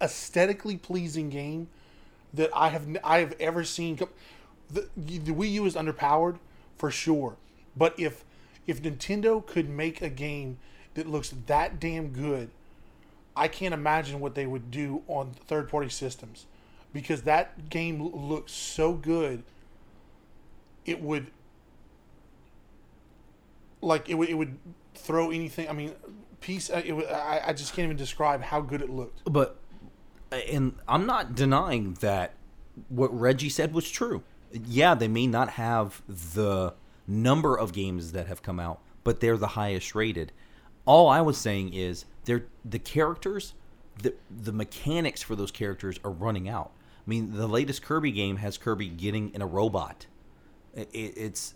aesthetically pleasing game that I have I have ever seen. The, the Wii U is underpowered for sure, but if if Nintendo could make a game that looks that damn good, I can't imagine what they would do on third party systems, because that game looks so good. It would like it would it would throw anything. I mean, piece. Uh, it would, I I just can't even describe how good it looked. But uh, and I'm not denying that what Reggie said was true. Yeah, they may not have the number of games that have come out, but they're the highest rated. All I was saying is they're the characters, the the mechanics for those characters are running out. I mean, the latest Kirby game has Kirby getting in a robot. It, it, it's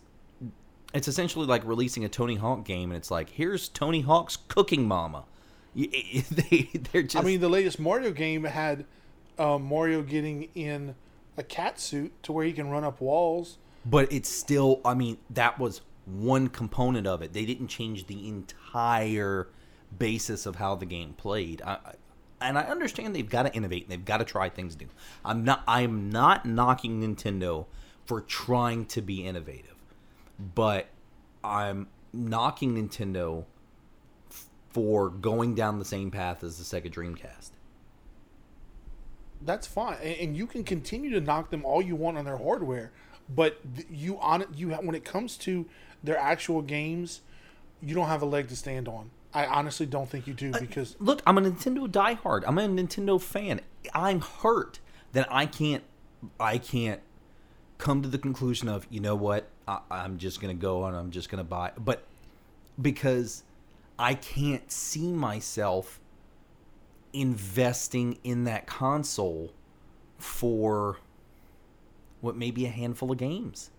it's essentially like releasing a Tony Hawk game, and it's like here's Tony Hawk's cooking mama. It- they they're just I mean, the latest Mario game had um, Mario getting in a cat suit to where he can run up walls. But it's still i mean that was one component of it. They didn't change the entire basis of how the game played. I, and i understand they've got to innovate and they've got to try things new. I'm not i'm not knocking nintendo for trying to be innovative but i'm knocking nintendo for going down the same path as the sega dreamcast. That's fine, and you can continue to knock them all you want on their hardware, but you on you when it comes to their actual games, you don't have a leg to stand on. I honestly don't think you do uh, because look, I'm a Nintendo diehard. I'm a Nintendo fan. I'm hurt that I can't, I can't come to the conclusion of, you know what, I, I'm just gonna go and I'm just gonna buy, but because I can't see myself investing in that console for what may be a handful of games.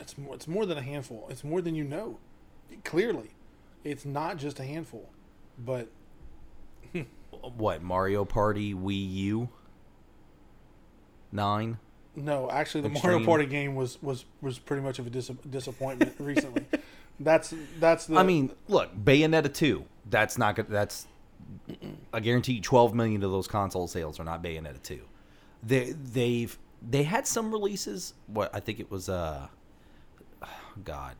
it's more, it's more than a handful. It's more than you know. Clearly, it's not just a handful, but What Mario Party Wii U nine? No, actually, the Extreme. Mario Party game was was was pretty much of a dis- disappointment recently. That's that's the. I mean, look, Bayonetta two. That's not good. That's I guarantee you, twelve million of those console sales are not Bayonetta two. They they've they had some releases. What I think it was uh God,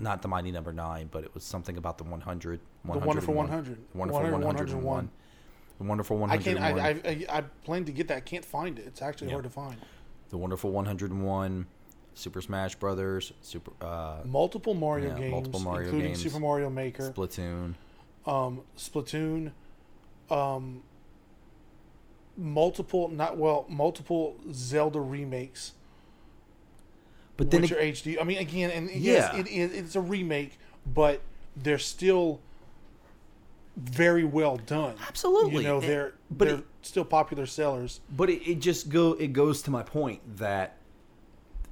not the mighty number nine, but it was something about the 100. The Wonderful 100. Wonderful 101. The wonderful One Hundred. I can't. I, I, I, I plan to get that. I Can't find it. It's actually Yeah. hard to find. the wonderful 101. Super Smash Brothers. Super uh, Multiple Mario Yeah, games, multiple Mario including games. Super Mario Maker, Splatoon. um, Splatoon, um, multiple not well, multiple Zelda remakes, But then ag- HD. I mean, again, and yes, Yeah. it is. It's a remake, but they're still very well done. Absolutely. you know they're but they're it- still popular sellers. But it, it just go it goes to my point that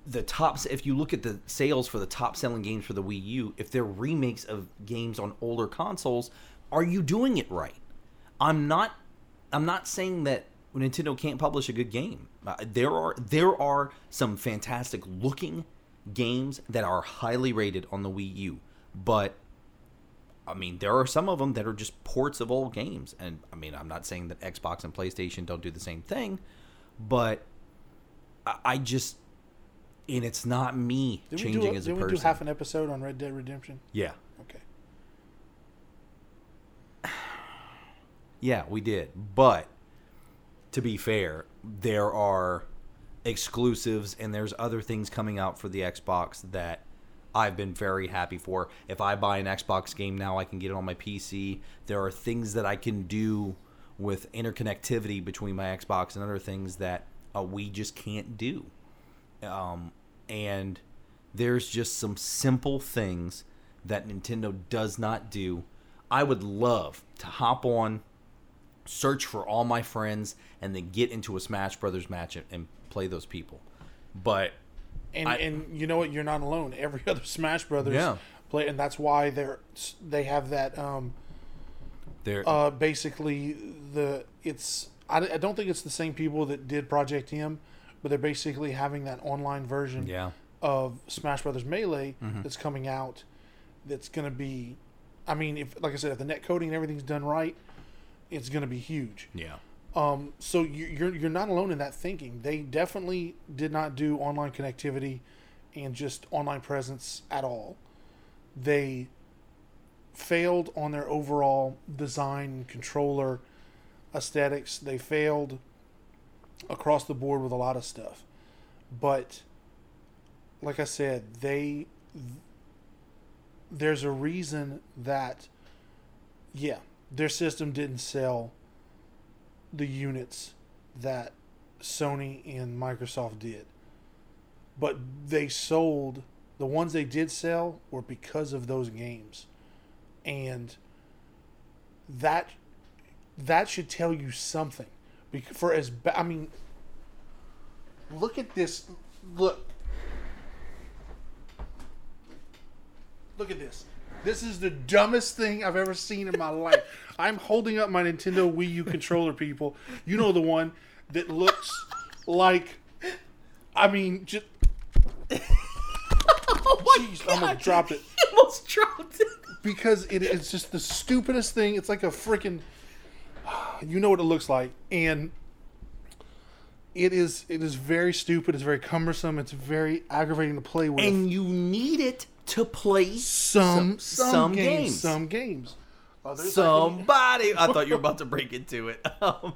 the tops if you look at the sales for the top selling games for the Wii U, if they're remakes of games on older consoles, are you doing it right? I'm not I'm not saying that Nintendo can't publish a good game. Uh, there are there are some fantastic looking games that are highly rated on the Wii U, but I mean, there are some of them that are just ports of old games, and I mean, I'm not saying that Xbox and PlayStation don't do the same thing, but I, I just, and it's not me Did changing do, a, as a did we do half an episode on Red Dead Redemption? yeah, Okay. yeah, we did. But to be fair, there are exclusives, and there's other things coming out for the Xbox that I've been very happy for. If I buy an Xbox game now, I can get it on my PC. There are things that I can do with interconnectivity between my Xbox and other things that uh, we just can't do. Um, and there's just some simple things that Nintendo does not do. I would love to hop on, search for all my friends, and then get into a Smash Brothers match and, and play those people. But And I- and you know what? You're not alone. Every other Smash Brothers Yeah. play, and that's why they're they have that. Um, they're uh, basically, the it's I, I don't think it's the same people that did Project M, but they're basically having that online version yeah, of Smash Brothers Melee Mm-hmm. that's coming out. That's going to be, I mean, if like I said, if the net coding and everything's done right, it's going to be huge. yeah, Um, so you- you're you're not alone in that thinking. They definitely did not do online connectivity and just online presence at all. They failed on their overall design controller aesthetics. They failed across the board with a lot of stuff. But like I said, they there's a reason that yeah, their system didn't sell the units that Sony and Microsoft did. But they sold the ones they did sell were because of those games. And that that should tell you something. For as ba- I mean look at this look Look at this. This is the dumbest thing I've ever seen in my life. I'm holding up my Nintendo Wii U controller, people. You know the one that looks like, I mean, just. Oh Jeez, I almost dropped it almost dropped it. because it is just the stupidest thing. It's like a freaking. You know what it looks like, and it is. It is very stupid. It's very cumbersome. It's very aggravating to play with. And you need it to play some some, some games, games. some games. Others somebody. I thought you were about to break into it. Um,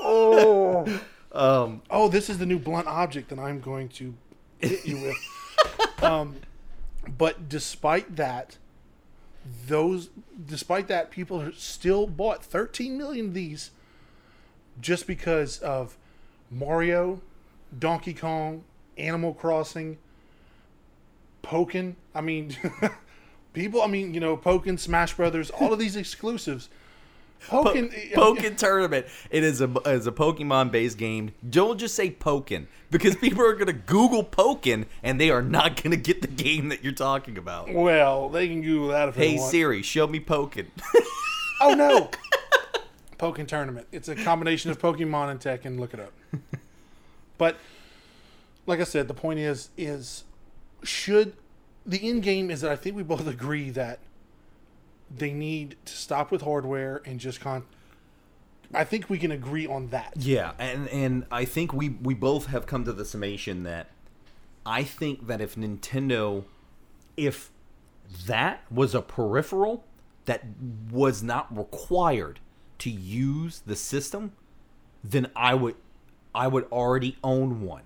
Oh. um, oh, this is the new blunt object that I'm going to hit you with. um, but despite that, those despite that, people are still bought 13 million of these just because of Mario, Donkey Kong, Animal Crossing, Pokken. I mean, people. I mean, you know, Pokken, Smash Brothers, all of these exclusives. Pokken, Pokken Tournament. It is a is a Pokemon based game. Don't just say Pokken because people are gonna Google Pokken and they are not gonna get the game that you're talking about. Well, they can Google that if they Hey. Siri, show me Pokken. Oh no! Pokken Tournament. It's a combination of Pokemon and Tekken. Look it up. But like I said, the point is is should the end game is that I think we both agree that they need to stop with hardware and just con. I think we can agree on that. Yeah, and and I think we we both have come to the summation that I think that if Nintendo if that was a peripheral that was not required to use the system, then I would I would already own one.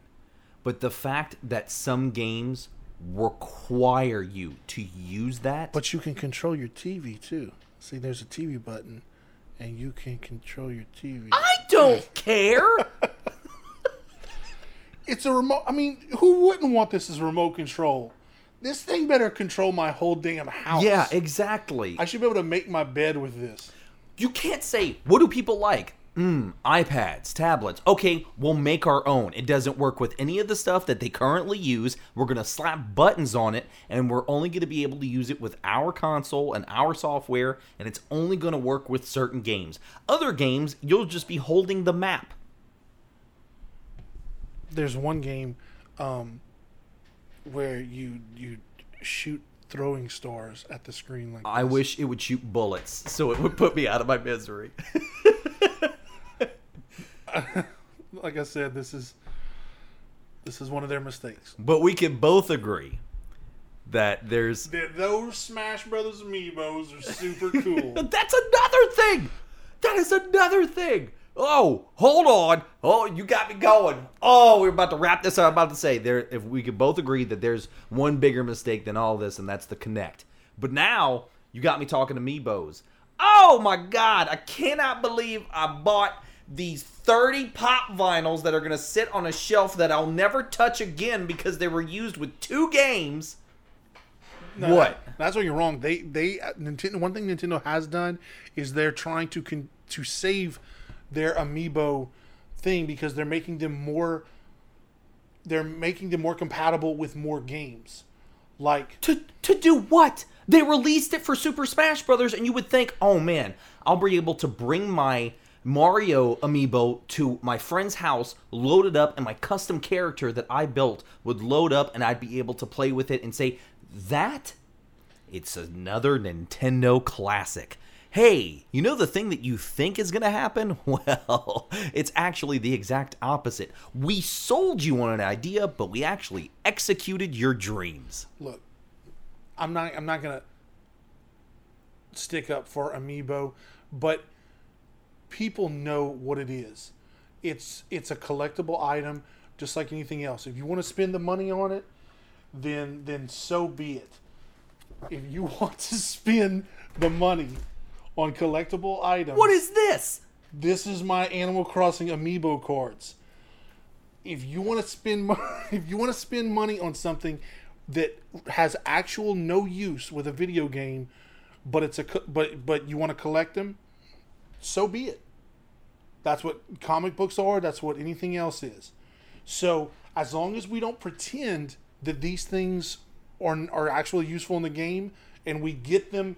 But the fact that some games require you to use that But you can control your TV too. See, there's a TV button, and you can control your TV. I don't care. It's a remote. I mean, who wouldn't want this as a remote control? This thing better control my whole damn house. yeah, exactly. I should be able to make my bed with this. You can't say, what do people like? Mm, iPads, tablets. Okay, we'll make our own. It doesn't work with any of the stuff that they currently use. We're going to slap buttons on it, and we're only going to be able to use it with our console and our software, and it's only going to work with certain games. Other games, you'll just be holding the map. There's one game um, where you you shoot throwing stars at the screen like I this. wish it would shoot bullets so it would put me out of my misery. like I said, this is this is one of their mistakes. but we can both agree that there's That those Smash Brothers amiibos are super cool. That's another thing. That is another thing. Oh, hold on. Oh, you got me going. Oh, we're about to wrap this up. I'm about to say there if we could both agree that there's one bigger mistake than all this, and that's the Kinect. But now you got me talking amiibos. Oh my god, I cannot believe I bought these 30 pop vinyls that are gonna sit on a shelf that I'll never touch again because they were used with two games. No, What? that's where you're wrong. They they uh, Nintendo. One thing Nintendo has done is they're trying to con, to save their amiibo thing because they're making them more. They're making them more compatible with more games, like To to do what? They released it for Super Smash Brothers, and you would think, oh man, I'll be able to bring my Mario amiibo to my friend's house, load it up, and my custom character that I built would load up, and I'd be able to play with it and say, that it's another Nintendo classic. Hey, you know the thing that you think is going to happen? Well, it's actually the exact opposite. We sold you on an idea, but we actually executed your dreams. look, I'm not I'm not gonna stick up for amiibo, but people know what it is. It's it's a collectible item, just like anything else. If you want to spend the money on it, then then so be it. If you want to spend the money on collectible items, What is this? this is my Animal Crossing amiibo cards. If you want to spend mo- if you want to spend money on something that has actual no use with a video game, but it's a co- but but you want to collect them, so be it. That's what comic books are. That's what anything else is. So as long as we don't pretend that these things are are actually useful in the game, and we get them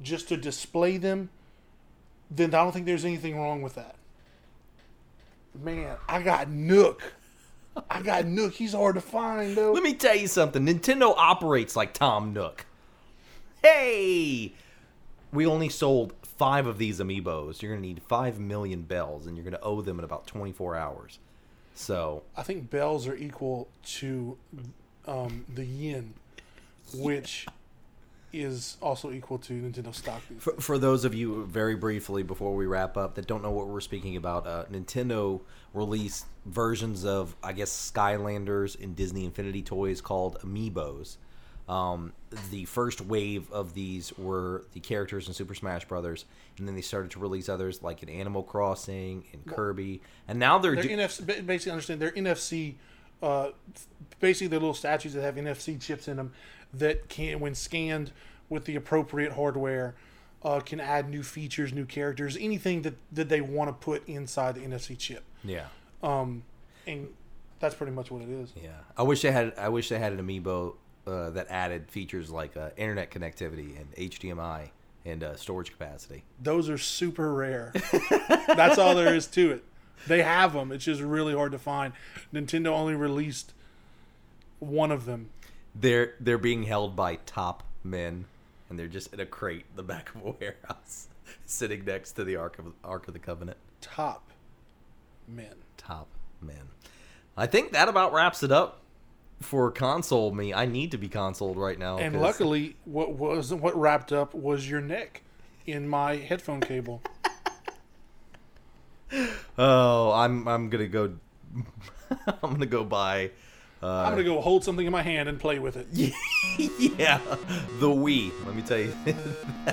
just to display them, then I don't think there's anything wrong with that. Man, I got Nook. I got Nook. He's hard to find though. Let me tell you something. Nintendo operates like Tom Nook. Hey, we only sold five of these amiibos. You're gonna need five million bells, and you're gonna owe them in about 24 hours. So I think bells are equal to um, the yen, which is also equal to Nintendo stock. For, for those of you, very briefly before we wrap up, that don't know what we're speaking about, uh, Nintendo released versions of, I guess, Skylanders and Disney Infinity toys called Amiibos. Um, the first wave of these were the characters in Super Smash Brothers, and then they started to release others like in Animal Crossing and Kirby, and now they're, They're do- NFC. Basically, understand they're NFC. Uh, basically, they're little statues that have NFC chips in them that can, when scanned with the appropriate hardware, uh, can add new features, new characters, anything that that they want to put inside the NFC chip. yeah. Um, and that's pretty much what it is. Yeah, I wish they had. I wish they had an amiibo uh, that added features like uh, internet connectivity and HDMI and uh, storage capacity. Those are super rare. that's all there is to it. They have them. It's just really hard to find. Nintendo only released one of them. They're they're being held by top men, and they're just in a crate in the back of a warehouse, sitting next to the Ark of Ark of the Covenant. Top men. Top men. I think that about wraps it up for console me. I need to be consoled right now. And 'cause- luckily, what was what wrapped up was your neck in my headphone cable. oh, I'm I'm gonna go. I'm gonna go buy. I'm gonna go hold something in my hand and play with it. yeah, the Wii. Let me tell you.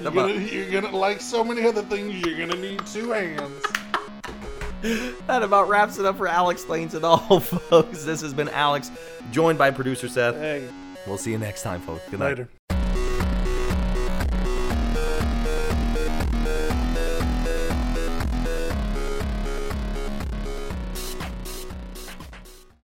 You're gonna, you're gonna like so many other things. You're gonna need two hands. that about wraps it up for Alex Explains and All, folks. This has been Alex, joined by producer Seth. Hey, We'll see you next time, folks. Good night. later.